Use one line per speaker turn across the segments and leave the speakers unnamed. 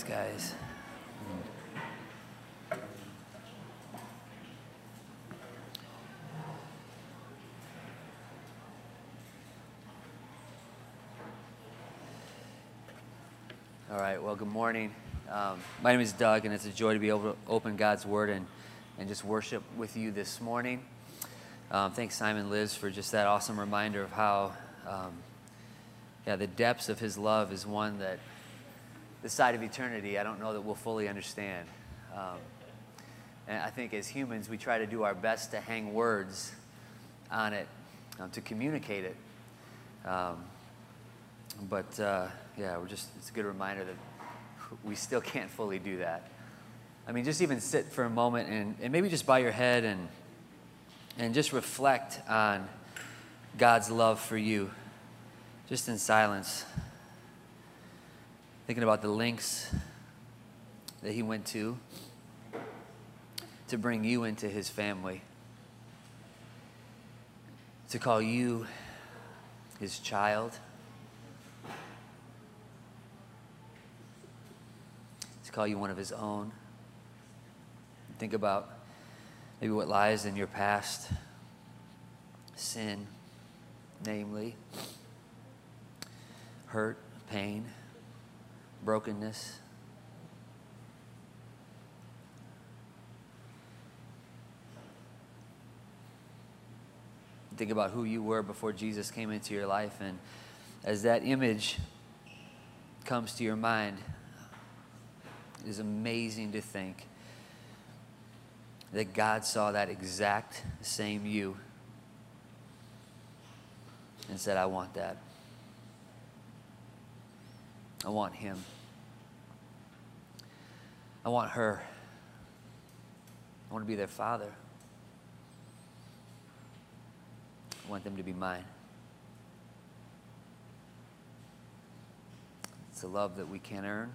Thanks, guys. All right, well, good morning. Um, my name is Doug, and it's a joy to be able to open God's Word and, and just worship with you this morning. Um, thanks, Simon Liz, for just that awesome reminder of how, um, yeah, the depths of His love is one that this side of eternity, I don't know that we'll fully understand. Um, and I think as humans, we try to do our best to hang words on it, um, to communicate it. Um, but uh, yeah, we're just, it's a good reminder that we still can't fully do that. I mean, just even sit for a moment and, and maybe just bow your head and, and just reflect on God's love for you, just in silence. Thinking about the lengths that He went to to bring you into His family, to call you His child. to call you one of his own. Think about maybe what lies in your past sin, namely hurt, pain, brokenness. Think about who you were before Jesus came into your life, and as that image comes to your mind, it is amazing to think that God saw that exact same you and said, I want that. I want him. I want her. I want to be their father. I want them to be mine. It's a love that we can't earn.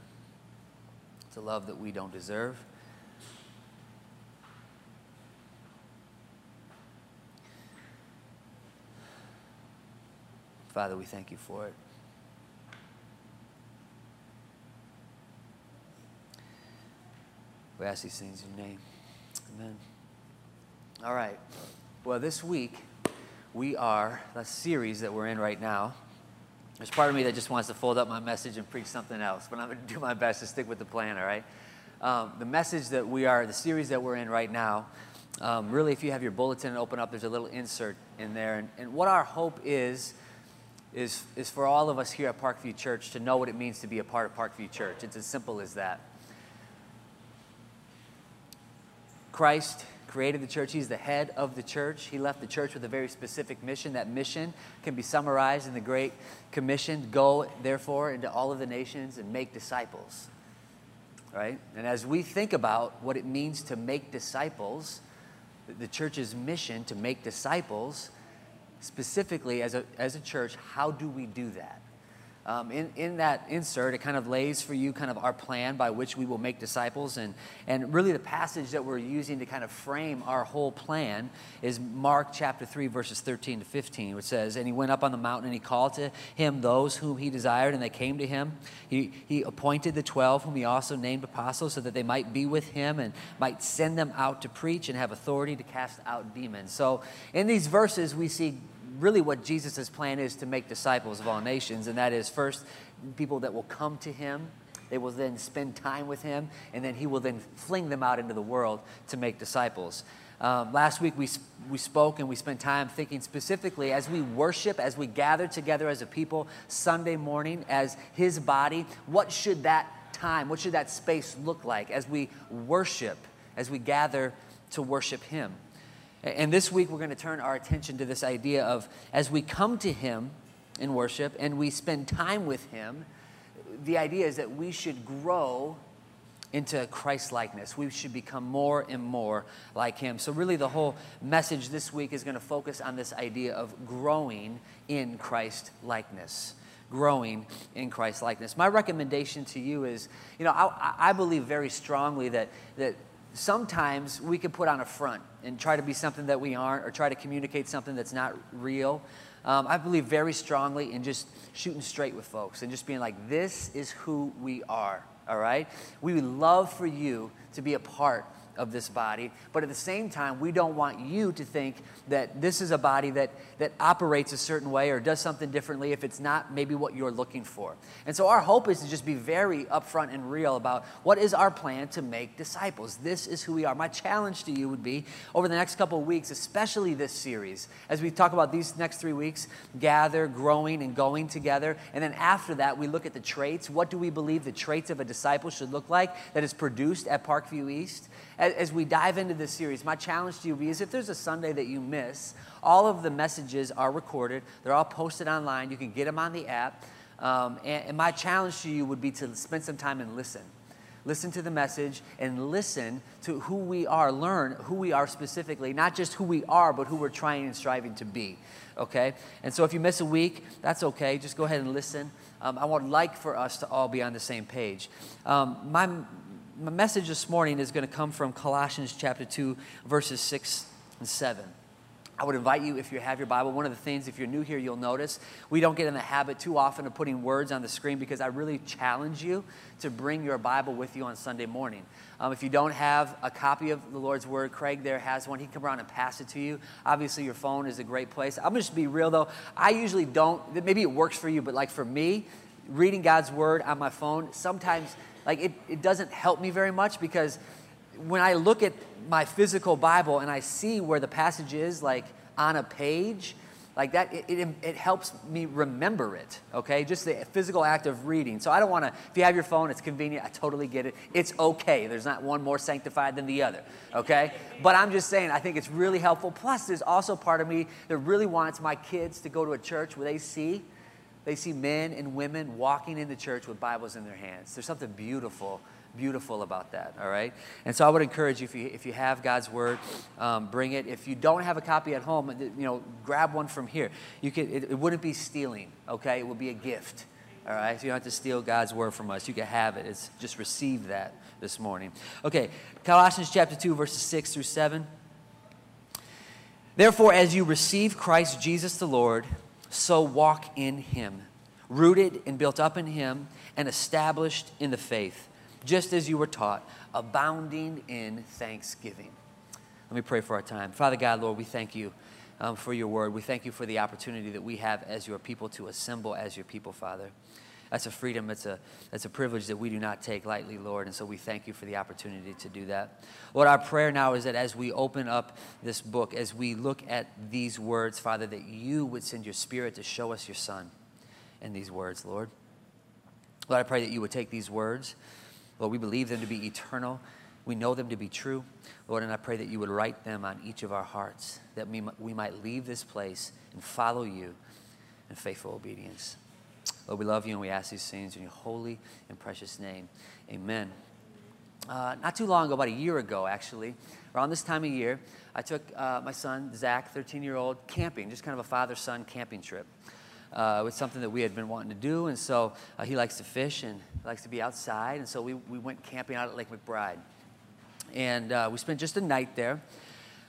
It's a love that we don't deserve. Father, we thank you for it. We ask these things in your name. Amen. All right. Well, this week we are, a series that we're in right now, there's part of me that just wants to fold up my message and preach something else, but I'm going to do my best to stick with the plan, all right? Um, the message that we are, the series that we're in right now, um, really, if you have your bulletin open up, there's a little insert in there. And, and what our hope is, is, is for all of us here at Parkview Church to know what it means to be a part of Parkview Church. It's as simple as that. Christ created the church. He's the head of the church. He left the church with a very specific mission. That mission can be summarized in the Great Commission Go, therefore, into all of the nations and make disciples. Right? And as we think about what it means to make disciples, the church's mission to make disciples, specifically as a, as a church, how do we do that? Um, in, in that insert, it kind of lays for you kind of our plan by which we will make disciples. And, and really, the passage that we're using to kind of frame our whole plan is Mark chapter 3, verses 13 to 15, which says, And he went up on the mountain and he called to him those whom he desired, and they came to him. He, he appointed the 12, whom he also named apostles, so that they might be with him and might send them out to preach and have authority to cast out demons. So, in these verses, we see really what Jesus' plan is to make disciples of all nations, and that is first people that will come to him. They will then spend time with him, and then he will then fling them out into the world to make disciples. Um, last week we, we spoke and we spent time thinking specifically as we worship, as we gather together as a people Sunday morning as his body, what should that time, what should that space look like as we worship, as we gather to worship him? And this week, we're going to turn our attention to this idea of as we come to Him in worship and we spend time with Him, the idea is that we should grow into Christ likeness. We should become more and more like Him. So, really, the whole message this week is going to focus on this idea of growing in Christ likeness growing in Christ likeness. My recommendation to you is, you know, I, I, believe very strongly that, that sometimes we can put on a front and try to be something that we aren't or try to communicate something that's not real. Um, I believe very strongly in just shooting straight with folks and just being like, this is who we are. all right? We would love for you to be a part of this body. But at the same time, we don't want you to think that this is a body that, that operates a certain way or does something differently if it's not maybe what you're looking for. And so our hope is to just be very upfront and real about what is our plan to make disciples. This is who we are. My challenge to you would be over the next couple of weeks, especially this series, as we talk about these next three weeks, gather, growing, and going together. And then after that, we look at the traits. What do we believe the traits of a disciple should look like that is produced at Parkview East? As, we dive into this series, my challenge to you is if there's a Sunday that you miss, all of the messages are recorded. They're all posted online. You can get them on the app. Um, and, and my challenge to you would be to spend some time and listen listen to the message and listen to who we are learn who we are specifically not just who we are but who we're trying and striving to be okay and so if you miss a week that's okay just go ahead and listen um, i would like for us to all be on the same page um, my my message this morning is going to come from Colossians chapter 2, verses 6 and 7. I would invite you, if you have your Bible, one of the things, if you're new here, you'll notice we don't get in the habit too often of putting words on the screen because I really challenge you to bring your Bible with you on Sunday morning. Um, if you don't have a copy of the Lord's Word, Craig there has one. He can come around and pass it to you. Obviously, your phone is a great place. I'm just be real though. I usually don't, maybe it works for you, but like for me, reading God's Word on my phone, sometimes like it, it doesn't help me very much because when I look at my physical Bible and I see where the passage is, like on a page, like that, it, it, it, helps me remember it, okay? Just the physical act of reading. So I don't wanna, if you have your phone, it's convenient, I totally get it. It's okay. There's not one more sanctified than the other, okay? But I'm just saying, I think it's really helpful. Plus, there's also part of me that really wants my kids to go to a church where they see they see men and women walking in the church with Bibles in their hands. There's something beautiful, beautiful about that, all right? And so I would encourage you, if you, if you have God's Word, um, bring it. If you don't have a copy at home, you know, grab one from here. You could, it, it wouldn't be stealing, okay? It would be a gift, all right? So you don't have to steal God's Word from us. You can have it. It's just receive that this morning. Okay, Colossians chapter 2, verses 6 through 7. Therefore, as you receive Christ Jesus the Lord, so walk in him, rooted and built up in him, and established in the faith, just as you were taught, abounding in thanksgiving. Let me pray for our time. Father God, Lord, we thank you um, for your word. We thank you for the opportunity that we have as your people to assemble as your people, Father. That's a freedom, it's a, that's a privilege that we do not take lightly, Lord. And so we thank you for the opportunity to do that. Lord, our prayer now is that as we open up this book, as we look at these words, Father, that you would send your spirit to show us your Son in these words, Lord. Lord, I pray that you would take these words. Lord, we believe them to be eternal. We know them to be true. Lord, and I pray that you would write them on each of our hearts, that we, we might leave this place and follow you in faithful obedience. Lord, we love you and we ask these things in your holy and precious name. Amen. Uh, not too long ago, about a year ago, actually, around this time of year, I took uh, my son, Zach, 13 year old, camping, just kind of a father son camping trip. Uh, it was something that we had been wanting to do, and so uh, he likes to fish and likes to be outside, and so we, we went camping out at Lake McBride. And uh, we spent just a night there.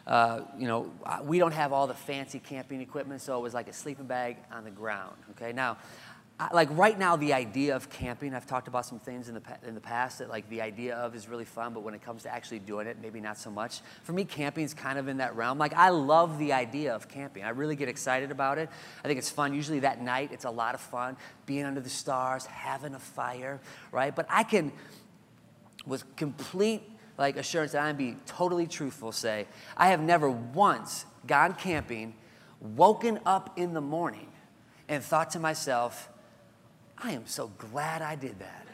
Uh, you know, we don't have all the fancy camping equipment, so it was like a sleeping bag on the ground. Okay, now like right now the idea of camping i've talked about some things in the, in the past that like the idea of is really fun but when it comes to actually doing it maybe not so much. For me camping is kind of in that realm. Like i love the idea of camping. I really get excited about it. I think it's fun. Usually that night it's a lot of fun being under the stars having a fire right? But i can with complete like assurance that i'm being totally truthful say i have never once gone camping woken up in the morning and thought to myself I am so glad I did that.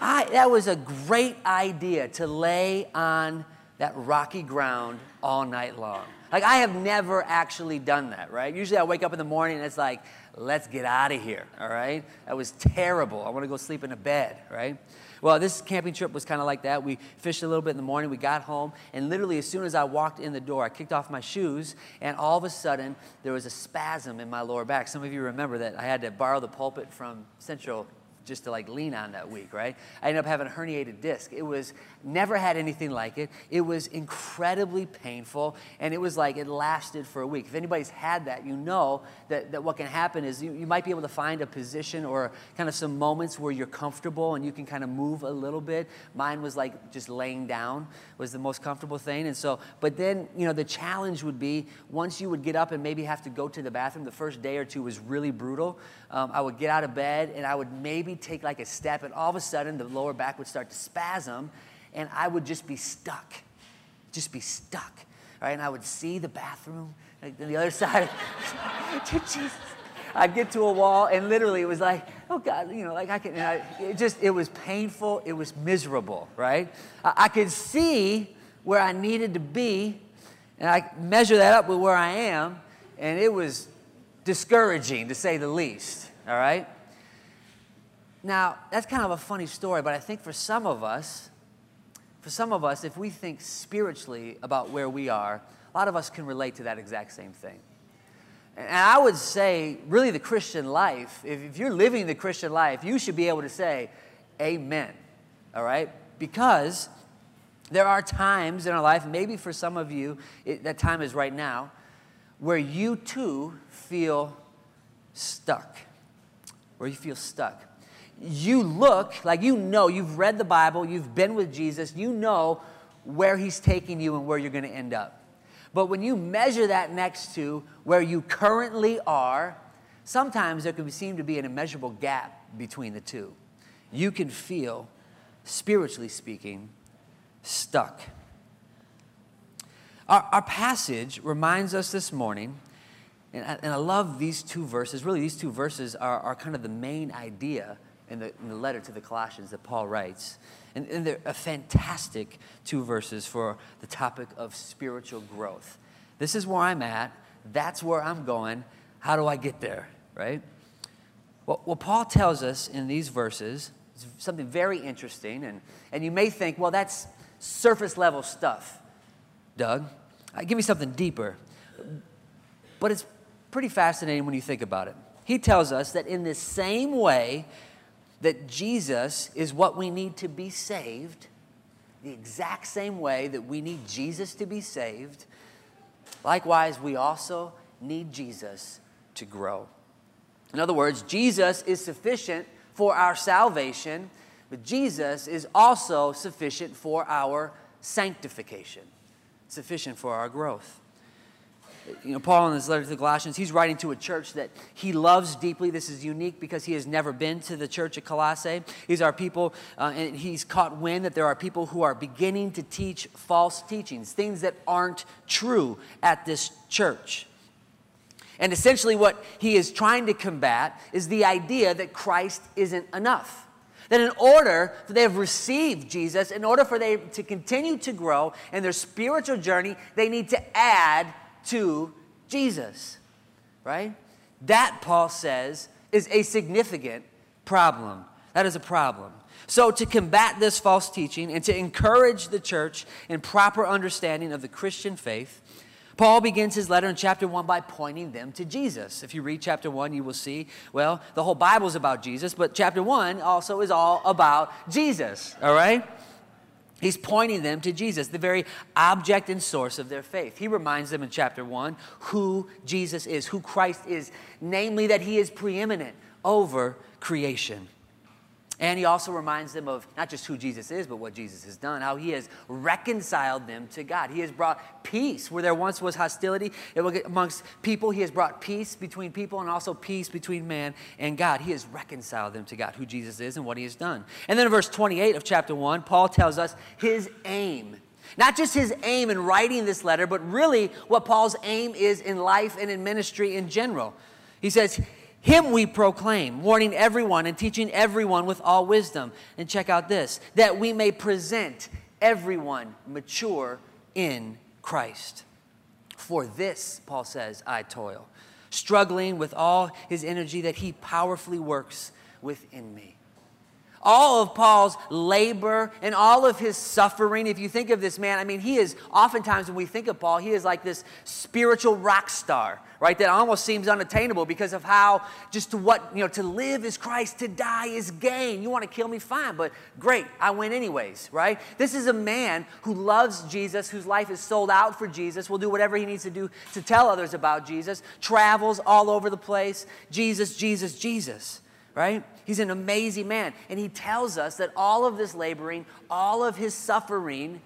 I, that was a great idea to lay on that rocky ground all night long. Like, I have never actually done that, right? Usually I wake up in the morning and it's like, let's get out of here, all right? That was terrible. I want to go sleep in a bed, right? Well, this camping trip was kind of like that. We fished a little bit in the morning, we got home, and literally as soon as I walked in the door, I kicked off my shoes, and all of a sudden there was a spasm in my lower back. Some of you remember that I had to borrow the pulpit from Central just to like lean on that week, right? I ended up having a herniated disc. It was never had anything like it. It was incredibly painful, and it was like it lasted for a week. If anybody's had that, you know that, that what can happen is you, you might be able to find a position or kind of some moments where you're comfortable and you can kind of move a little bit. Mine was like just laying down was the most comfortable thing. And so, but then, you know, the challenge would be once you would get up and maybe have to go to the bathroom, the first day or two was really brutal. Um, I would get out of bed and I would maybe take like a step, and all of a sudden the lower back would start to spasm and I would just be stuck, just be stuck, right? And I would see the bathroom like, on the other side. Jesus. I'd get to a wall, and literally it was like, oh God, you know, like I can, I, it just, it was painful, it was miserable, right? I, I could see where I needed to be, and I measure that up with where I am, and it was discouraging to say the least, all right? Now, that's kind of a funny story, but I think for some of us, for some of us, if we think spiritually about where we are, a lot of us can relate to that exact same thing. And I would say, really, the Christian life, if you're living the Christian life, you should be able to say, Amen. All right? Because there are times in our life, maybe for some of you, it, that time is right now, where you too feel stuck. Where you feel stuck you look like you know, you've read the Bible, you've been with Jesus, you know where he's taking you and where you're going to end up. But when you measure that next to where you currently are, sometimes there can seem to be an immeasurable gap between the two. You can feel, spiritually speaking, stuck. Our, our passage reminds us this morning, and I, and I love these two verses. Really, these two verses are, are kind of the main idea in the, in the letter to the Colossians that Paul writes. And, and they're a fantastic two verses for the topic of spiritual growth. This is where I'm at. That's where I'm going. How do I get there, right? Well, well Paul tells us in these verses is something very interesting. And, and you may think, well, that's surface level stuff, Doug. Uh, give me something deeper. But it's pretty fascinating when you think about it. He tells us that in the same way that Jesus is what we need to be saved, the exact same way that we need Jesus to be saved, likewise, we also need Jesus to grow. In other words, Jesus is sufficient for our salvation, but Jesus is also sufficient for our sanctification, sufficient for our growth you know, Paul in his letter to the Colossians, he's writing to a church that he loves deeply. This is unique because he has never been to the church at Colossae. These are people, uh, and he's caught wind that there are people who are beginning to teach false teachings, things that aren't true at this church. And essentially, what he is trying to combat is the idea that Christ isn't enough. That in order that they have received Jesus, in order for them to continue to grow in their spiritual journey, they need to add to Jesus, right? That, Paul says, is a significant problem. That is a problem. So, to combat this false teaching and to encourage the church in proper understanding of the Christian faith, Paul begins his letter in chapter 1 by pointing them to Jesus. If you read chapter 1, you will see, well, the whole Bible is about Jesus, but chapter 1 also is all about Jesus, all right? He's pointing them to Jesus, the very object and source of their faith. He reminds them in chapter 1 who Jesus is, who Christ is, namely that he is preeminent over creation. And he also reminds them of not just who Jesus is, but what Jesus has done, how he has reconciled them to God. He has brought peace where there once was hostility amongst people. He has brought peace between people and also peace between man and God. He has reconciled them to God, who Jesus is and what he has done. And then in verse 28 of chapter 1, Paul tells us his aim. Not just his aim in writing this letter, but really what Paul's aim is in life and in ministry in general. He says, him we proclaim, warning everyone and teaching everyone with all wisdom. And check out this that we may present everyone mature in Christ. For this, Paul says, I toil, struggling with all his energy that he powerfully works within me. All of Paul's labor and all of his suffering. If you think of this man, I mean, he is oftentimes when we think of Paul, he is like this spiritual rock star, right? That almost seems unattainable because of how just to what, you know, to live is Christ, to die is gain. You want to kill me? Fine, but great, I win anyways, right? This is a man who loves Jesus, whose life is sold out for Jesus, will do whatever he needs to do to tell others about Jesus, travels all over the place. Jesus, Jesus, Jesus right? He's an amazing man. And he tells us that all of this laboring, all of his suffering,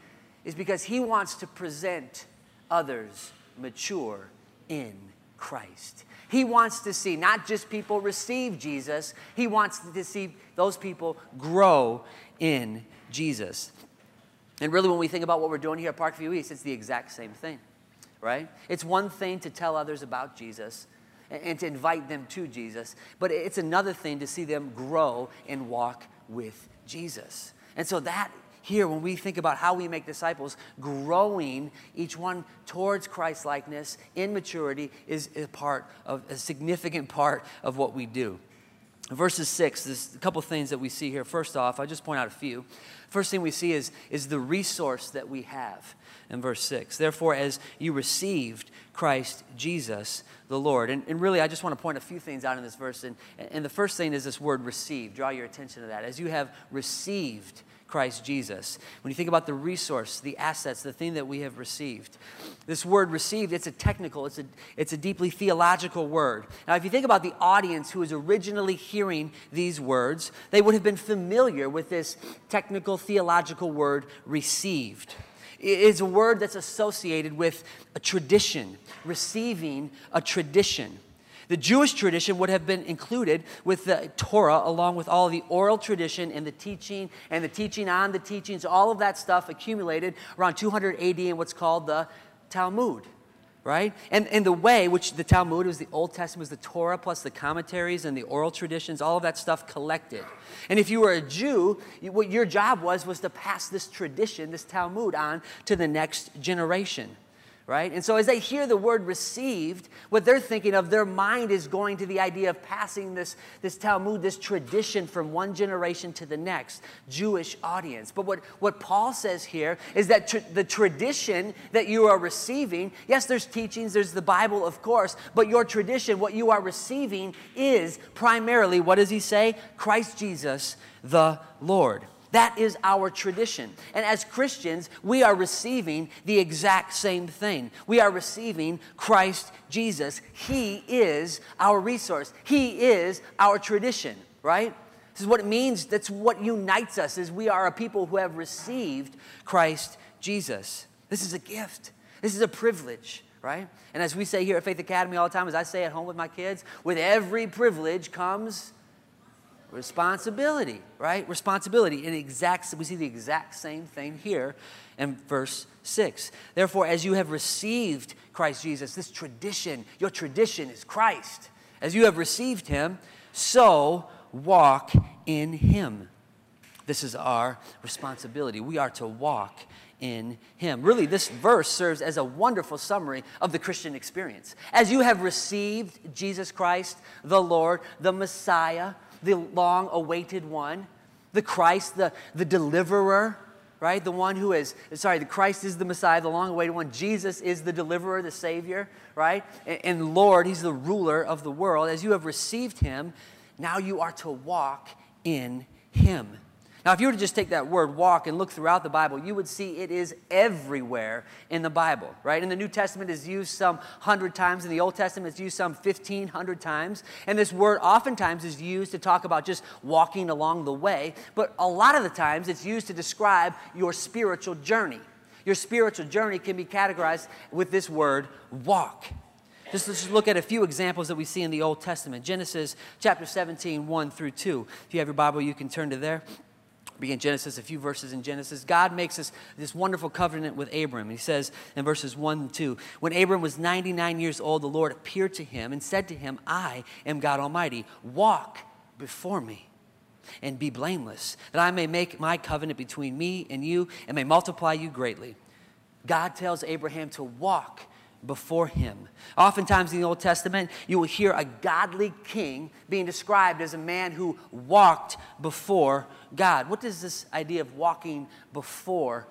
is because he wants to present others mature in Christ. He wants to see not just people receive Jesus, he wants to see those people grow in Jesus. And really, when we think about what we're doing here at Parkview East, it's the exact same thing, right? It's one thing to tell others about Jesus and to invite them to Jesus, but it's another thing to see them grow and walk with Jesus. And so that here, when we think about how we make disciples, growing each one towards Christ likeness in maturity is a part of a significant part of what we do. Verses six, there's a couple things that we see here. First off, I'll just point out a few. First thing we see is, is the resource that we have in verse 6. Therefore, as you received Christ Jesus the Lord. And, and really, I just want to point a few things out in this verse. And, and the first thing is this word receive. Draw your attention to that. As you have received Christ Jesus. When you think about the resource, the assets, the thing that we have received, this word received, it's a technical, it's a, it's a deeply theological word. Now, if you think about the audience who was originally hearing these words, they would have been familiar with this technical theological word received. Is a word that's associated with a tradition, receiving a tradition. The Jewish tradition would have been included with the Torah, along with all the oral tradition and the teaching and the teaching on the teachings, all of that stuff accumulated around 200 AD in what's called the Talmud right? And, and the way, which the Talmud was the Old Testament, was the Torah plus the commentaries and the oral traditions, all of that stuff collected. And if you were a Jew, what your job was was to pass this tradition, this Talmud, on to the next generation right? And so as they hear the word received, what they're thinking of, their mind is going to the idea of passing this, this Talmud, this tradition from one generation to the next, Jewish audience. But what, what Paul says here is that tr- the tradition that you are receiving, yes, there's teachings, there's the Bible, of course, but your tradition, what you are receiving is primarily, what does he say? Christ Jesus, the Lord. That is our tradition. And as Christians, we are receiving the exact same thing. We are receiving Christ Jesus. He is our resource. He is our tradition, right? This is what it means. That's what unites us is we are a people who have received Christ Jesus. This is a gift. This is a privilege, right? And as we say here at Faith Academy all the time, as I say at home with my kids, with every privilege comes Responsibility, right? Responsibility. And exact, we see the exact same thing here in verse 6. Therefore, as you have received Christ Jesus, this tradition, your tradition is Christ. As you have received him, so walk in him. This is our responsibility. We are to walk in him. Really, this verse serves as a wonderful summary of the Christian experience. As you have received Jesus Christ, the Lord, the Messiah, the long awaited one, the Christ, the, the deliverer, right? The one who is, sorry, the Christ is the Messiah, the long awaited one. Jesus is the deliverer, the Savior, right? And, and Lord, He's the ruler of the world. As you have received Him, now you are to walk in Him. Now, if you were to just take that word walk and look throughout the Bible, you would see it is everywhere in the Bible, right? In the New Testament, is used some 100 times. In the Old Testament, it's used some 1,500 times. And this word oftentimes is used to talk about just walking along the way, but a lot of the times it's used to describe your spiritual journey. Your spiritual journey can be categorized with this word walk. Just let's just look at a few examples that we see in the Old Testament. Genesis chapter 17, 1 through 2. If you have your Bible, you can turn to there begin Genesis, a few verses in Genesis. God makes this, this wonderful covenant with Abram. He says in verses 1 and 2 When Abram was 99 years old, the Lord appeared to him and said to him, I am God Almighty. Walk before me and be blameless, that I may make my covenant between me and you and may multiply you greatly. God tells Abraham to walk before him. Oftentimes in the Old Testament, you will hear a godly king being described as a man who walked before God. What does this idea of walking before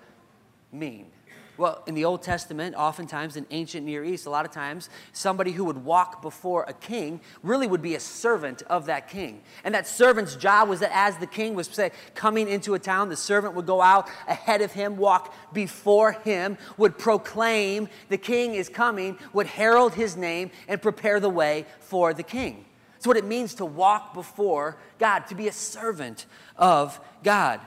mean? Well, in the Old Testament, oftentimes in ancient Near East, a lot of times, somebody who would walk before a king really would be a servant of that king. And that servant's job was that as the king was, say, coming into a town, the servant would go out ahead of him, walk before him, would proclaim the king is coming, would herald his name, and prepare the way for the king. That's what it means to walk before God, to be a servant of God.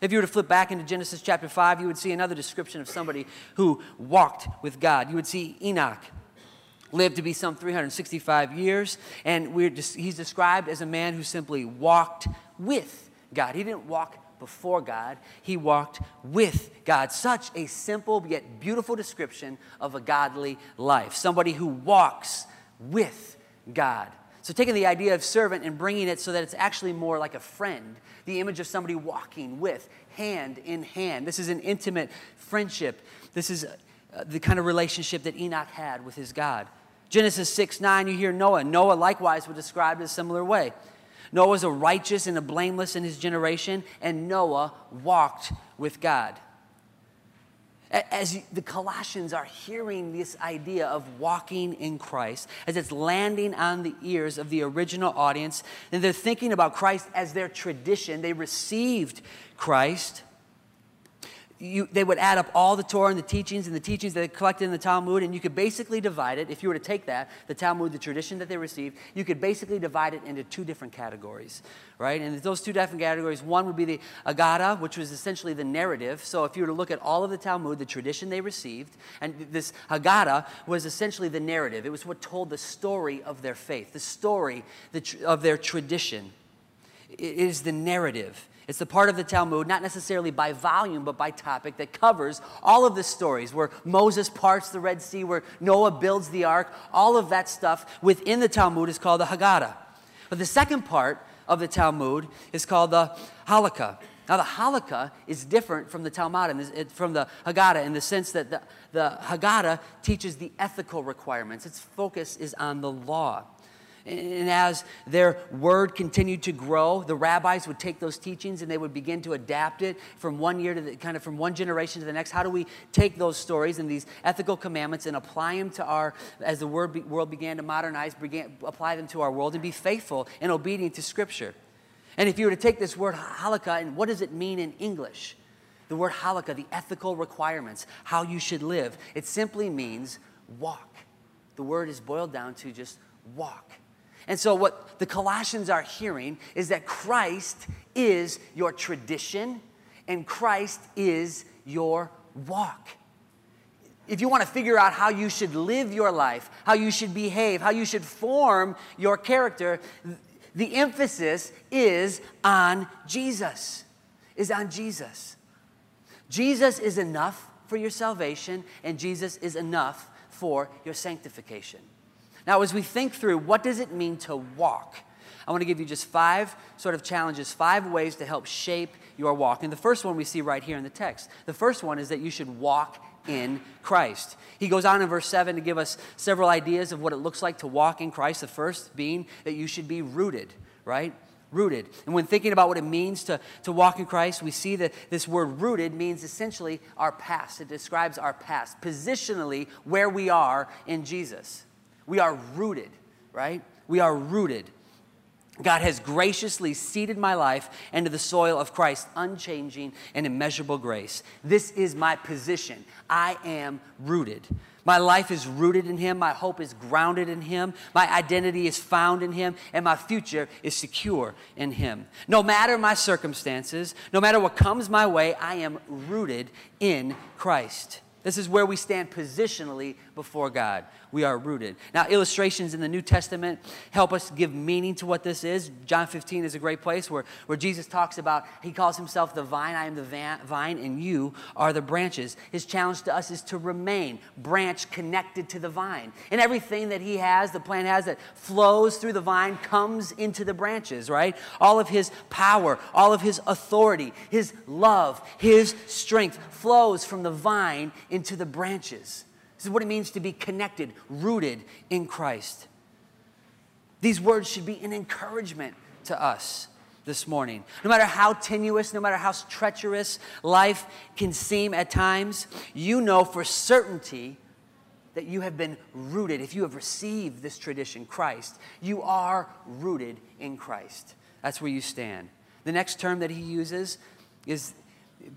If you were to flip back into Genesis chapter 5, you would see another description of somebody who walked with God. You would see Enoch lived to be some 365 years, and we're just, he's described as a man who simply walked with God. He didn't walk before God, he walked with God. Such a simple yet beautiful description of a godly life. Somebody who walks with God. So, taking the idea of servant and bringing it so that it's actually more like a friend, the image of somebody walking with, hand in hand. This is an intimate friendship. This is uh, the kind of relationship that Enoch had with his God. Genesis 6 9, you hear Noah. Noah likewise was described in a similar way. Noah was a righteous and a blameless in his generation, and Noah walked with God as the Colossians are hearing this idea of walking in Christ, as it's landing on the ears of the original audience, and they're thinking about Christ as their tradition, they received Christ you, they would add up all the Torah and the teachings and the teachings that they collected in the Talmud, and you could basically divide it, if you were to take that, the Talmud, the tradition that they received, you could basically divide it into two different categories, right? And those two different categories, one would be the Agada, which was essentially the narrative. So if you were to look at all of the Talmud, the tradition they received, and this Agada was essentially the narrative. It was what told the story of their faith, the story of their tradition. It is the narrative. It's the part of the Talmud, not necessarily by volume, but by topic, that covers all of the stories where Moses parts the Red Sea, where Noah builds the ark. All of that stuff within the Talmud is called the Haggadah. But the second part of the Talmud is called the Halakha. Now, the Halakha is different from the Talmud, from the Haggadah, in the sense that the, the Haggadah teaches the ethical requirements. Its focus is on the law. And as their word continued to grow, the rabbis would take those teachings and they would begin to adapt it from one year to the, kind of from one generation to the next. How do we take those stories and these ethical commandments and apply them to our, as the word, world began to modernize, began, apply them to our world and be faithful and obedient to Scripture? And if you were to take this word halakha and what does it mean in English? The word halakha, the ethical requirements, how you should live, it simply means walk. The word is boiled down to just walk. And so, what the Colossians are hearing is that Christ is your tradition and Christ is your walk. If you want to figure out how you should live your life, how you should behave, how you should form your character, the emphasis is on Jesus. Is on Jesus. Jesus is enough for your salvation, and Jesus is enough for your sanctification. Now, as we think through what does it mean to walk, I want to give you just five sort of challenges, five ways to help shape your walk. And the first one we see right here in the text. The first one is that you should walk in Christ. He goes on in verse 7 to give us several ideas of what it looks like to walk in Christ. The first being that you should be rooted, right? Rooted. And when thinking about what it means to, to walk in Christ, we see that this word rooted means essentially our past. It describes our past, positionally where we are in Jesus. We are rooted, right? We are rooted. God has graciously seeded my life into the soil of Christ's unchanging and immeasurable grace. This is my position. I am rooted. My life is rooted in Him. My hope is grounded in Him. My identity is found in Him. And my future is secure in Him. No matter my circumstances, no matter what comes my way, I am rooted in Christ. This is where we stand positionally before God we are rooted. Now, illustrations in the New Testament help us give meaning to what this is. John 15 is a great place where, where Jesus talks about, he calls himself the vine, I am the vine, and you are the branches. His challenge to us is to remain branch connected to the vine. And everything that he has, the plant has, that flows through the vine comes into the branches, right? All of his power, all of his authority, his love, his strength flows from the vine into the branches. This is what it means to be connected, rooted in Christ. These words should be an encouragement to us this morning. No matter how tenuous, no matter how treacherous life can seem at times, you know for certainty that you have been rooted. If you have received this tradition, Christ, you are rooted in Christ. That's where you stand. The next term that he uses is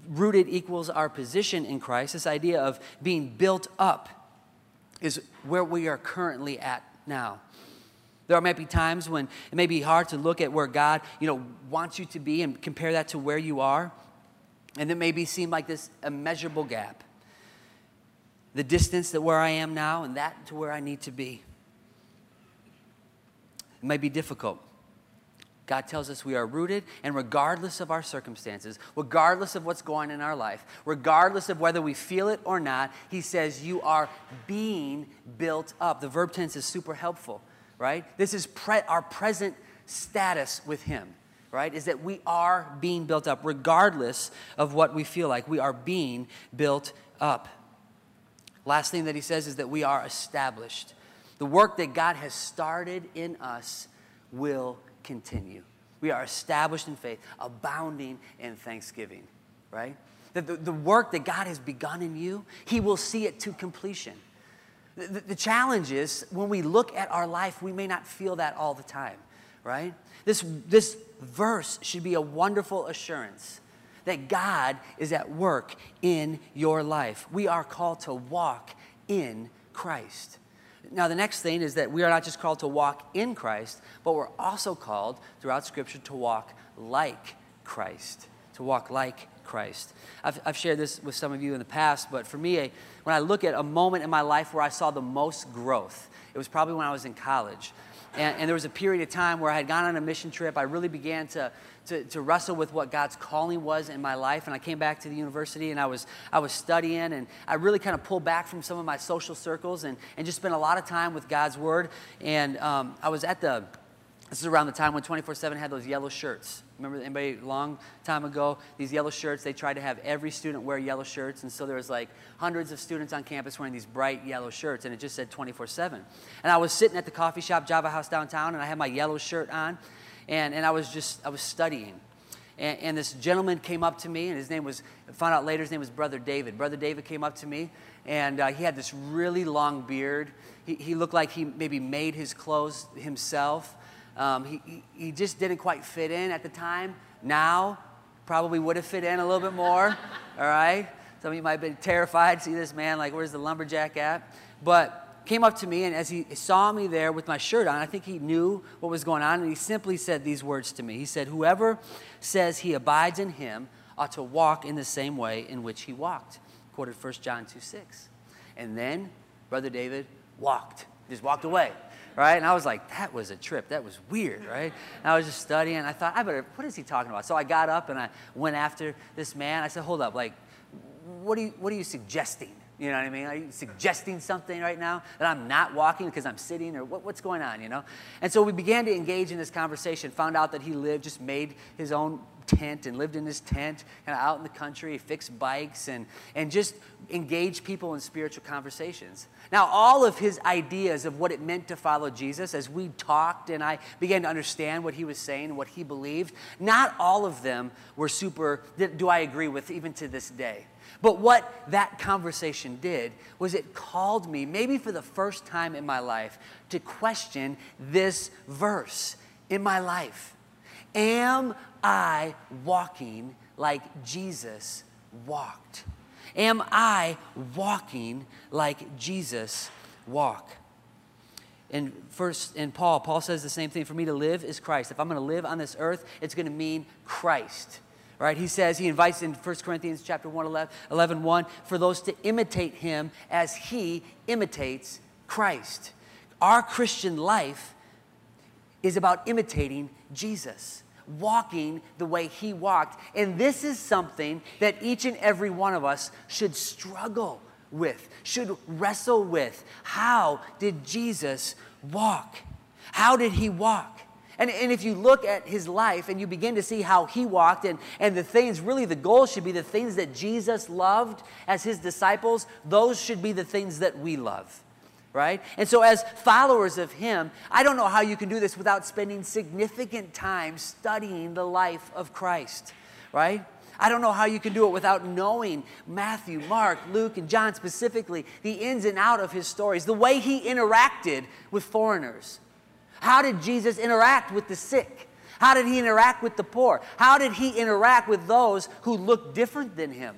rooted equals our position in Christ. This idea of being built up is where we are currently at now. There might be times when it may be hard to look at where God, you know, wants you to be and compare that to where you are. And it may be seem like this immeasurable gap. The distance that where I am now and that to where I need to be. It might be difficult. God tells us we are rooted, and regardless of our circumstances, regardless of what's going on in our life, regardless of whether we feel it or not, He says you are being built up. The verb tense is super helpful, right? This is pre- our present status with Him, right? Is that we are being built up, regardless of what we feel like. We are being built up. Last thing that He says is that we are established. The work that God has started in us will continue. We are established in faith, abounding in thanksgiving, right? The, the, the work that God has begun in you, He will see it to completion. The, the challenge is when we look at our life, we may not feel that all the time, right? This, this verse should be a wonderful assurance that God is at work in your life. We are called to walk in Christ. Now, the next thing is that we are not just called to walk in Christ, but we're also called throughout Scripture to walk like Christ. To walk like Christ. I've, I've shared this with some of you in the past, but for me, when I look at a moment in my life where I saw the most growth, it was probably when I was in college. And, and, there was a period of time where I had gone on a mission trip. I really began to, to, to, wrestle with what God's calling was in my life. And I came back to the university and I was, I was studying. And I really kind of pulled back from some of my social circles and, and just spent a lot of time with God's Word. And um, I was at the, this is around the time when 24 7 had those yellow shirts. Remember anybody long time ago? These yellow shirts, they tried to have every student wear yellow shirts. And so there was like hundreds of students on campus wearing these bright yellow shirts. And it just said 24 7. And I was sitting at the coffee shop, Java House downtown, and I had my yellow shirt on. And, and I was just, I was studying. And, and this gentleman came up to me, and his name was, I found out later, his name was Brother David. Brother David came up to me, and uh, he had this really long beard. He, he looked like he maybe made his clothes himself. Um, he, he just didn't quite fit in at the time. Now, probably would have fit in a little bit more, all right? Some of you might have been terrified to see this man, like, where's the lumberjack at? But came up to me, and as he saw me there with my shirt on, I think he knew what was going on, and he simply said these words to me. He said, Whoever says he abides in him ought to walk in the same way in which he walked. Quoted 1 John 2 6. And then Brother David walked, just walked away right? And I was like, that was a trip. That was weird, right? And I was just studying. I thought, I better, what is he talking about? So I got up and I went after this man. I said, hold up, like, what are you, what are you suggesting? You know what I mean? Are you suggesting something right now that I'm not walking because I'm sitting or what, what's going on, you know? And so we began to engage in this conversation, found out that he lived, just made his own tent and lived in his tent kind of out in the country, fixed bikes and, and just engaged people in spiritual conversations. Now, all of his ideas of what it meant to follow Jesus, as we talked and I began to understand what he was saying what he believed, not all of them were super, do I agree with even to this day. But what that conversation did was it called me, maybe for the first time in my life, to question this verse in my life. Am I walking like Jesus walked? Am I walking like Jesus walked? In first in Paul, Paul says the same thing. For me to live is Christ. If I'm going to live on this earth, it's going to mean Christ. Right? He says, he invites in 1 Corinthians chapter 1, 11, 11 1, for those to imitate him as he imitates Christ. Our Christian life is about imitating Jesus walking the way he walked. And this is something that each and every one of us should struggle with, should wrestle with. How did Jesus walk? How did he walk? And, and if you look at his life and you begin to see how he walked and, and the things, really the goal should be the things that Jesus loved as his disciples, those should be the things that we love right? And so, as followers of Him, I don't know how you can do this without spending significant time studying the life of Christ, right? I don't know how you can do it without knowing Matthew, Mark, Luke, and John specifically, the ins and out of his stories, the way he interacted with foreigners. How did Jesus interact with the sick? How did he interact with the poor? How did he interact with those who looked different than him?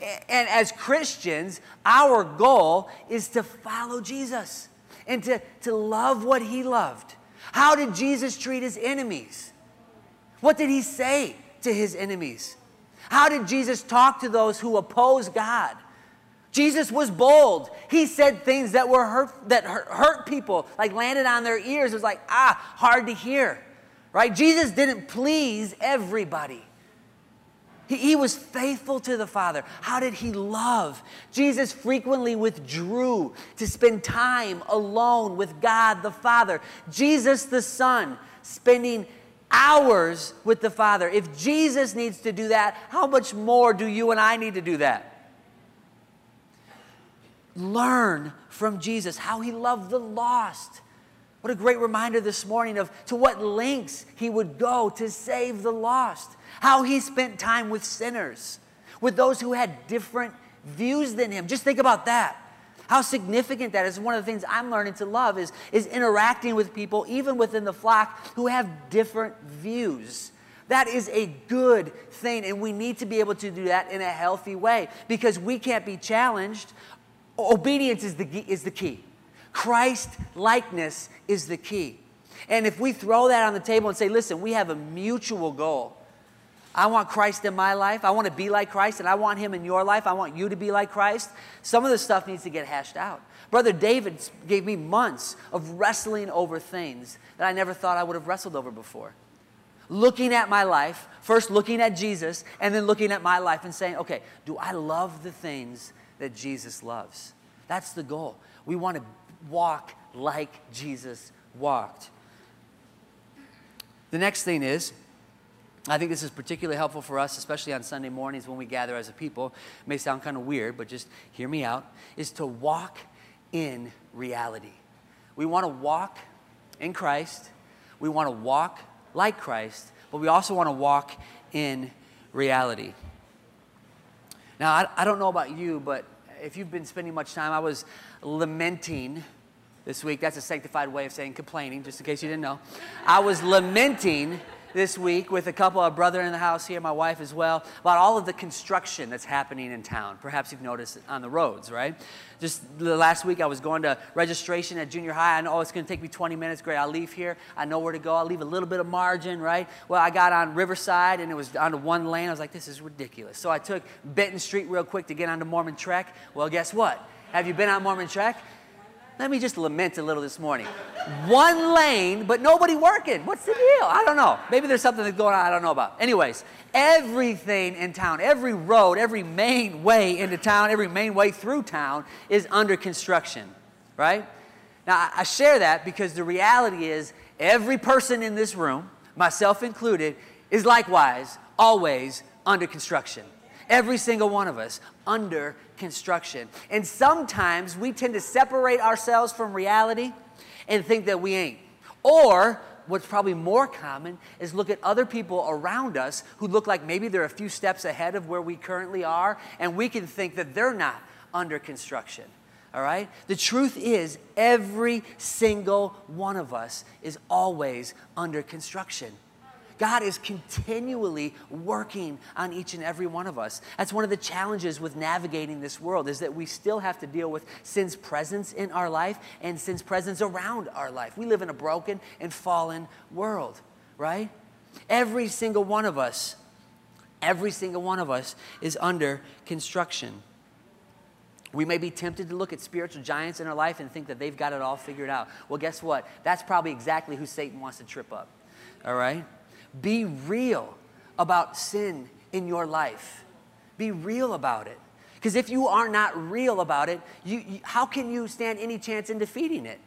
And as Christians, our goal is to follow Jesus and to, to love what he loved. How did Jesus treat his enemies? What did he say to his enemies? How did Jesus talk to those who oppose God? Jesus was bold. He said things that were hurt, that hurt, hurt people, like landed on their ears. It was like, ah, hard to hear, right? Jesus didn't please everybody. He, he was faithful to the Father. How did he love? Jesus frequently withdrew to spend time alone with God the Father. Jesus the Son, spending hours with the Father. If Jesus needs to do that, how much more do you and I need to do that? Learn from Jesus how he loved the lost. What a great reminder this morning of to what lengths he would go to save the lost how he spent time with sinners, with those who had different views than him. Just think about that. How significant that is. One of the things I'm learning to love is, is interacting with people, even within the flock, who have different views. That is a good thing, and we need to be able to do that in a healthy way because we can't be challenged. Obedience is the, is the key. Christ likeness is the key. And if we throw that on the table and say, listen, we have a mutual goal, I want Christ in my life. I want to be like Christ, and I want Him in your life. I want you to be like Christ. Some of this stuff needs to get hashed out. Brother David gave me months of wrestling over things that I never thought I would have wrestled over before. Looking at my life, first looking at Jesus, and then looking at my life and saying, okay, do I love the things that Jesus loves? That's the goal. We want to walk like Jesus walked. The next thing is, I think this is particularly helpful for us, especially on Sunday mornings when we gather as a people. It may sound kind of weird, but just hear me out. Is to walk in reality. We want to walk in Christ. We want to walk like Christ, but we also want to walk in reality. Now, I, I don't know about you, but if you've been spending much time, I was lamenting this week. That's a sanctified way of saying complaining, just in case you didn't know. I was lamenting this week with a couple of brother in the house here, my wife as well, about all of the construction that's happening in town. Perhaps you've noticed it on the roads, right? Just the last week, I was going to registration at junior high. I know oh, it's going to take me 20 minutes. Great, I'll leave here. I know where to go. I'll leave a little bit of margin, right? Well, I got on Riverside and it was onto one lane. I was like, this is ridiculous. So I took Benton Street real quick to get onto Mormon Trek. Well, guess what? Have you been on Mormon Trek? Let me just lament a little this morning. One lane, but nobody working. What's the deal? I don't know. Maybe there's something that's going on I don't know about. Anyways, everything in town, every road, every main way into town, every main way through town is under construction, right? Now, I share that because the reality is every person in this room, myself included, is likewise always under construction. Every single one of us under construction. And sometimes we tend to separate ourselves from reality and think that we ain't. Or what's probably more common is look at other people around us who look like maybe they're a few steps ahead of where we currently are, and we can think that they're not under construction. All right? The truth is, every single one of us is always under construction. God is continually working on each and every one of us. That's one of the challenges with navigating this world is that we still have to deal with sin's presence in our life and sin's presence around our life. We live in a broken and fallen world, right? Every single one of us, every single one of us is under construction. We may be tempted to look at spiritual giants in our life and think that they've got it all figured out. Well, guess what? That's probably exactly who Satan wants to trip up. All right? Be real about sin in your life. Be real about it. Because if you are not real about it, you, you, how can you stand any chance in defeating it?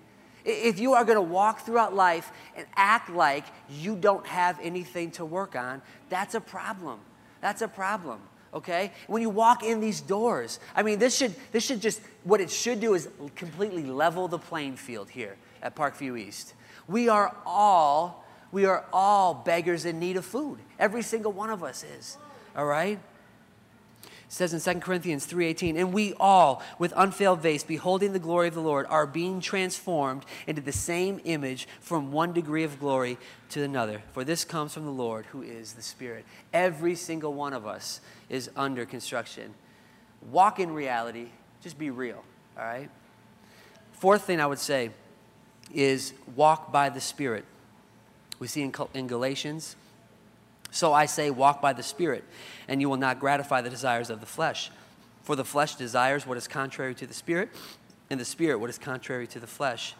If you are going to walk throughout life and act like you don't have anything to work on, that's a problem. That's a problem. Okay? When you walk in these doors, I mean, this should, this should just, what it should do is completely level the playing field here at Parkview East. We are all, we are all beggars in need of food. Every single one of us is. All right? It says in 2 Corinthians 3:18, "And we all, with unveiled face, beholding the glory of the Lord, are being transformed into the same image from one degree of glory to another. For this comes from the Lord, who is the Spirit." Every single one of us is under construction. Walk in reality, just be real, all right? Fourth thing I would say is walk by the Spirit. We see in, in Galatians so I say, walk by the Spirit, and you will not gratify the desires of the flesh. For the flesh desires what is contrary to the Spirit, and the Spirit what is contrary to the flesh.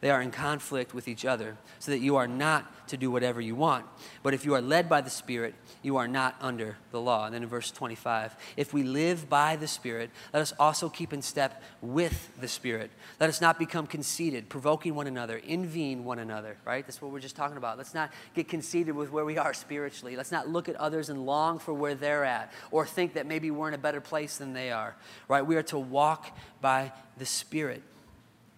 They are in conflict with each other, so that you are not to do whatever you want. But if you are led by the Spirit, you are not under the law. And then in verse 25, if we live by the Spirit, let us also keep in step with the Spirit. Let us not become conceited, provoking one another, envying one another, right? That's what we're just talking about. Let's not get conceited with where we are spiritually. Let's not look at others and long for where they're at or think that maybe we're in a better place than they are, right? We are to walk by the Spirit.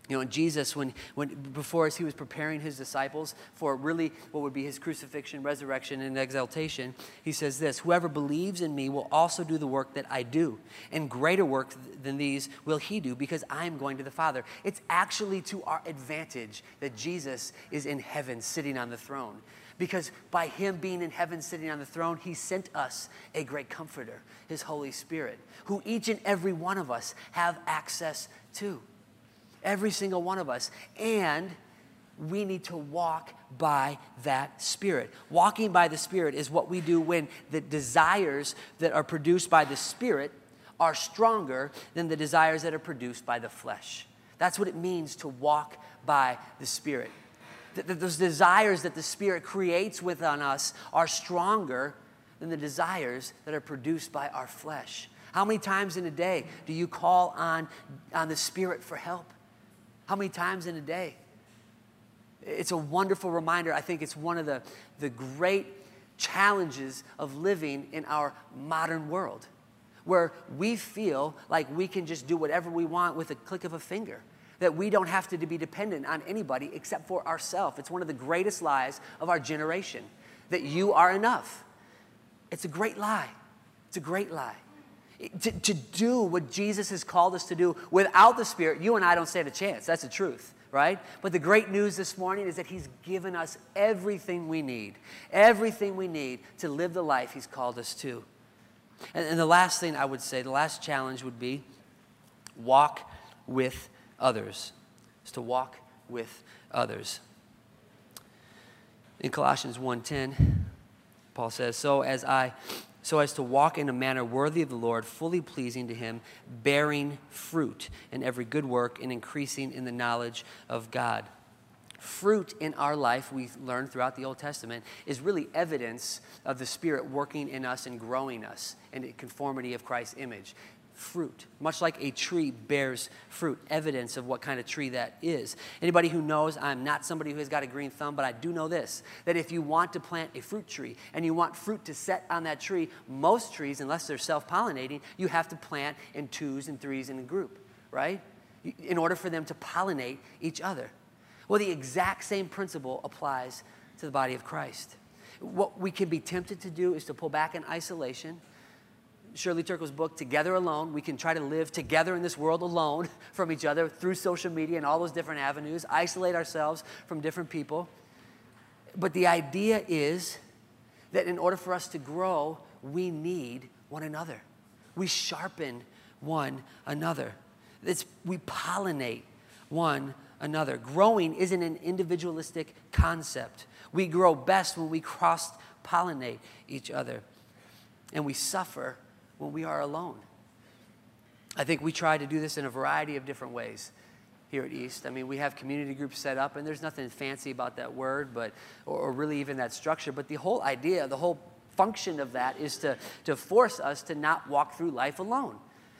You know, Jesus, when, when before as he was preparing his disciples for really what would be his crucifixion, resurrection, and exaltation, he says this Whoever believes in me will also do the work that I do, and greater work than these will he do, because I am going to the Father. It's actually to our advantage that Jesus is in heaven sitting on the throne. Because by him being in heaven sitting on the throne, he sent us a great comforter, his Holy Spirit, who each and every one of us have access to. Every single one of us. And we need to walk by that Spirit. Walking by the Spirit is what we do when the desires that are produced by the Spirit are stronger than the desires that are produced by the flesh. That's what it means to walk by the Spirit. Those desires that the Spirit creates within us are stronger than the desires that are produced by our flesh. How many times in a day do you call on, on the Spirit for help? How many times in a day? It's a wonderful reminder. I think it's one of the, the great challenges of living in our modern world where we feel like we can just do whatever we want with a click of a finger that we don't have to be dependent on anybody except for ourselves. It's one of the greatest lies of our generation that you are enough. It's a great lie. It's a great lie to, to do what Jesus has called us to do without the Spirit, you and I don't stand a chance. That's the truth, right? But the great news this morning is that He's given us everything we need, everything we need to live the life He's called us to. And, and the last thing I would say, the last challenge would be walk with others. Is to walk with others. In Colossians 1:10, Paul says, "So as I so as to walk in a manner worthy of the Lord, fully pleasing to Him, bearing fruit in every good work and increasing in the knowledge of God. Fruit in our life, we've learned throughout the Old Testament, is really evidence of the Spirit working in us and growing us in conformity of Christ's image fruit, much like a tree bears fruit, evidence of what kind of tree that is. Anybody who knows, I'm not somebody who has got a green thumb, but I do know this that if you want to plant a fruit tree and you want fruit to set on that tree, most trees, unless they're self pollinating, you have to plant in twos and threes in a group, right? In order for them to pollinate each other. Well, the exact same principle applies to the body of Christ. What we can be tempted to do is to pull back in isolation Sherry Turkle's book, Together Alone. We can try to live together in this world alone from each other through social media and all those different avenues, isolate ourselves from different people. But the idea is that in order for us to grow, we need one another. We sharpen one another. It's, we pollinate one another. Growing isn't an individualistic concept. We grow best when we cross pollinate each other. And we suffer when we are alone. I think we try to do this in a variety of different ways here at East. I mean, we have community groups set up, and there's nothing fancy about that word, but or, or, really even that structure. But the whole idea, the whole function of that is to, to force us to not walk through life alone,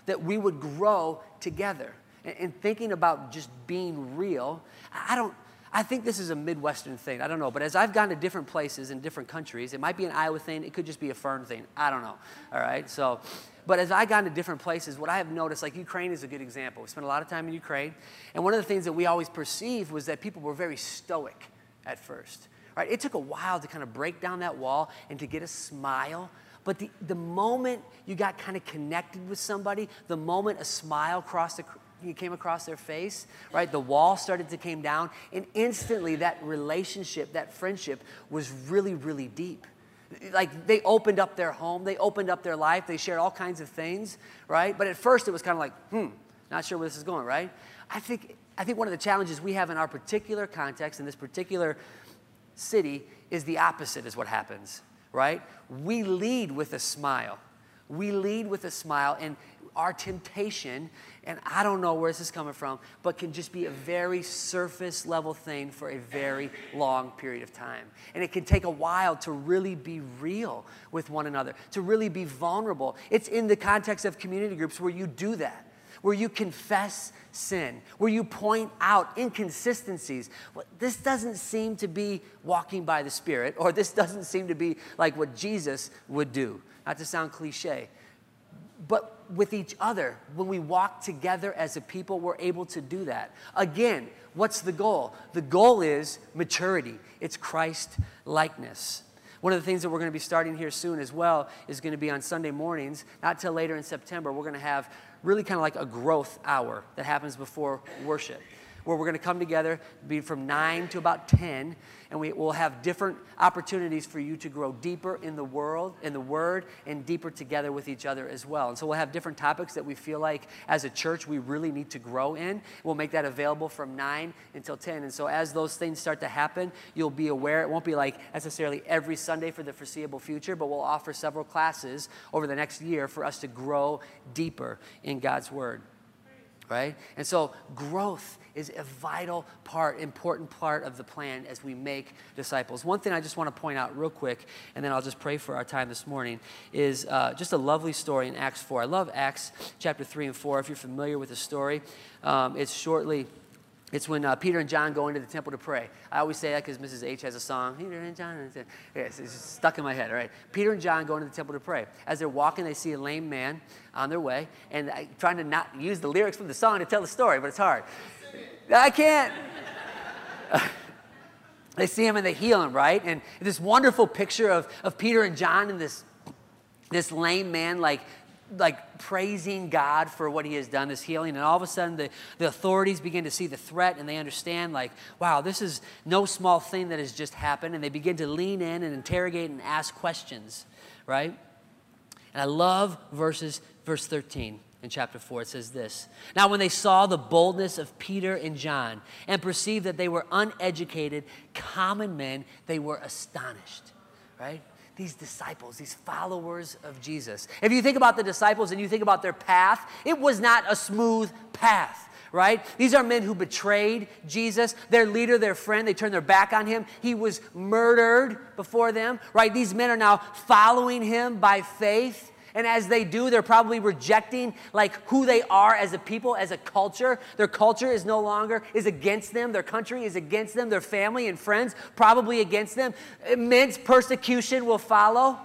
that we would grow together. and, and thinking about just being real, I don't, I think this is a Midwestern thing. I don't know. But as I've gone to different places in different countries, it might be an Iowa thing, it could just be a Fern thing. I don't know. All right. So, but as I've gone to different places, what I have noticed, like Ukraine is a good example. We spent a lot of time in Ukraine. And one of the things that we always perceived was that people were very stoic at first. Right? It took a while to kind of break down that wall and to get a smile. But the, the moment you got kind of connected with somebody, the moment a smile crossed the, you came across their face, right? The wall started to came down, and instantly that relationship, that friendship was really, really deep. Like they opened up their home, they opened up their life, they shared all kinds of things, right? But at first it was kind of like, hmm, not sure where this is going, right? I think, I think one of the challenges we have in our particular context, in this particular city, is the opposite, is what happens, right? We lead with a smile. We lead with a smile, and our temptation, and I don't know where this is coming from, but can just be a very surface level thing for a very long period of time. And it can take a while to really be real with one another, to really be vulnerable. It's in the context of community groups where you do that where you confess sin, where you point out inconsistencies. Well, this doesn't seem to be walking by the Spirit, or this doesn't seem to be like what Jesus would do. Not to sound cliche, but with each other, when we walk together as a people, we're able to do that. Again, what's the goal? The goal is maturity, it's Christ likeness. One of the things that we're going to be starting here soon as well is going to be on Sunday mornings, not till later in September. We're going to have really kind of like a growth hour that happens before worship where we're going to come together, be from 9 to about 10, and we will have different opportunities for you to grow deeper in the world, in the Word, and deeper together with each other as well. And so we'll have different topics that we feel like as a church we really need to grow in. We'll make that available from 9 until 10. And so as those things start to happen, you'll be aware. It won't be like necessarily every Sunday for the foreseeable future, but we'll offer several classes over the next year for us to grow deeper in God's Word right? And so growth is a vital part, important part of the plan as we make disciples. One thing I just want to point out real quick, and then I'll just pray for our time this morning, is uh, just a lovely story in Acts 4. I love Acts chapter 3 and 4. If you're familiar with the story, um, it's shortly it's when uh, Peter and John go into the temple to pray. I always say that because Mrs. H has a song. Peter and John. Yes, it's stuck in my head. All right. Peter and John go into the temple to pray. As they're walking, they see a lame man on their way, and I, trying to not use the lyrics from the song to tell the story, but it's hard. I can't. they see him and they heal him, right? And this wonderful picture of, of Peter and John and this this lame man like like praising God for what he has done, this healing, and all of a sudden the, the authorities begin to see the threat and they understand, like, wow, this is no small thing that has just happened, and they begin to lean in and interrogate and ask questions, right? And I love verses, verse 13 in chapter 4. It says this Now, when they saw the boldness of Peter and John and perceived that they were uneducated, common men, they were astonished, right? These disciples, these followers of Jesus. If you think about the disciples and you think about their path, it was not a smooth path right? These are men who betrayed Jesus, their leader, their friend. They turned their back on him. He was murdered before them, right? These men are now following him by faith. And as they do, they're probably rejecting like who they are as a people, as a culture. Their culture is no longer is against them. Their country is against them. Their family and friends probably against them. Immense persecution will follow.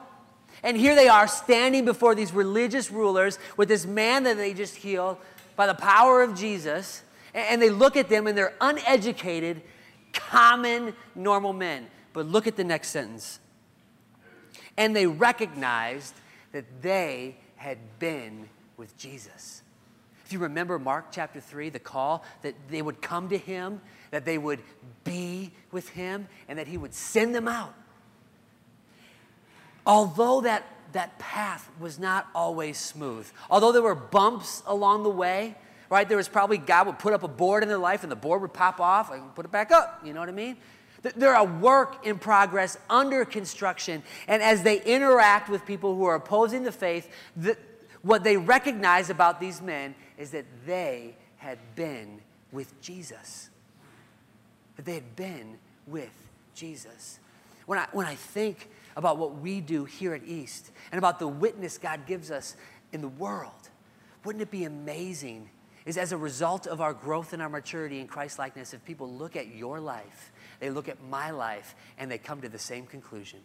And here they are standing before these religious rulers with this man that they just healed by the power of Jesus. And they look at them and they're uneducated, common, normal men. But look at the next sentence. And they recognized that they had been with Jesus. If you remember Mark chapter 3, the call that they would come to him, that they would be with him, and that he would send them out. Although that, that path was not always smooth, although there were bumps along the way, right? There was probably God would put up a board in their life and the board would pop off and put it back up. You know what I mean? They're a work in progress, under construction. And as they interact with people who are opposing the faith, the, what they recognize about these men is that they had been with Jesus. That they had been with Jesus. When I, when I think about what we do here at East and about the witness God gives us in the world, wouldn't it be amazing is as a result of our growth and our maturity in Christ likeness, if people look at your life, they look at my life, and they come to the same conclusion.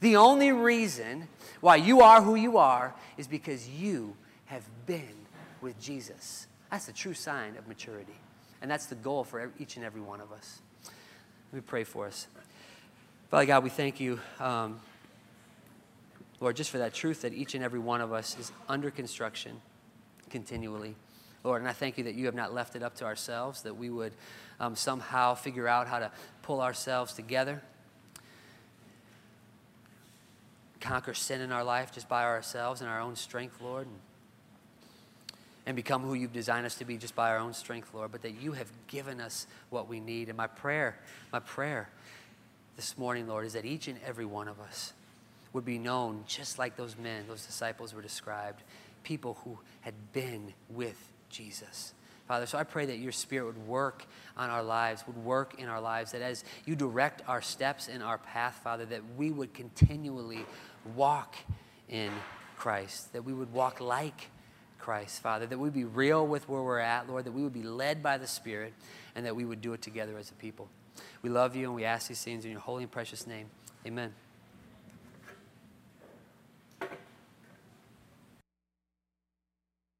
The only reason why you are who you are is because you have been with Jesus. That's the true sign of maturity. And that's the goal for each and every one of us. Let me pray for us. Father God, we thank you, um, Lord, just for that truth that each and every one of us is under construction continually. Lord, and I thank you that you have not left it up to ourselves, that we would um, somehow figure out how to pull ourselves together, conquer sin in our life just by ourselves and our own strength, Lord, and, and become who you've designed us to be just by our own strength, Lord, but that you have given us what we need. And my prayer, my prayer this morning, Lord, is that each and every one of us would be known just like those men, those disciples were described, people who had been with Jesus. Father, so I pray that your Spirit would work on our lives, would work in our lives, that as you direct our steps in our path, Father, that we would continually walk in Christ, that we would walk like Christ, Father, that we'd be real with where we're at, Lord, that we would be led by the Spirit, and that we would do it together as a people. We love you and we ask these things in your holy and precious name. Amen.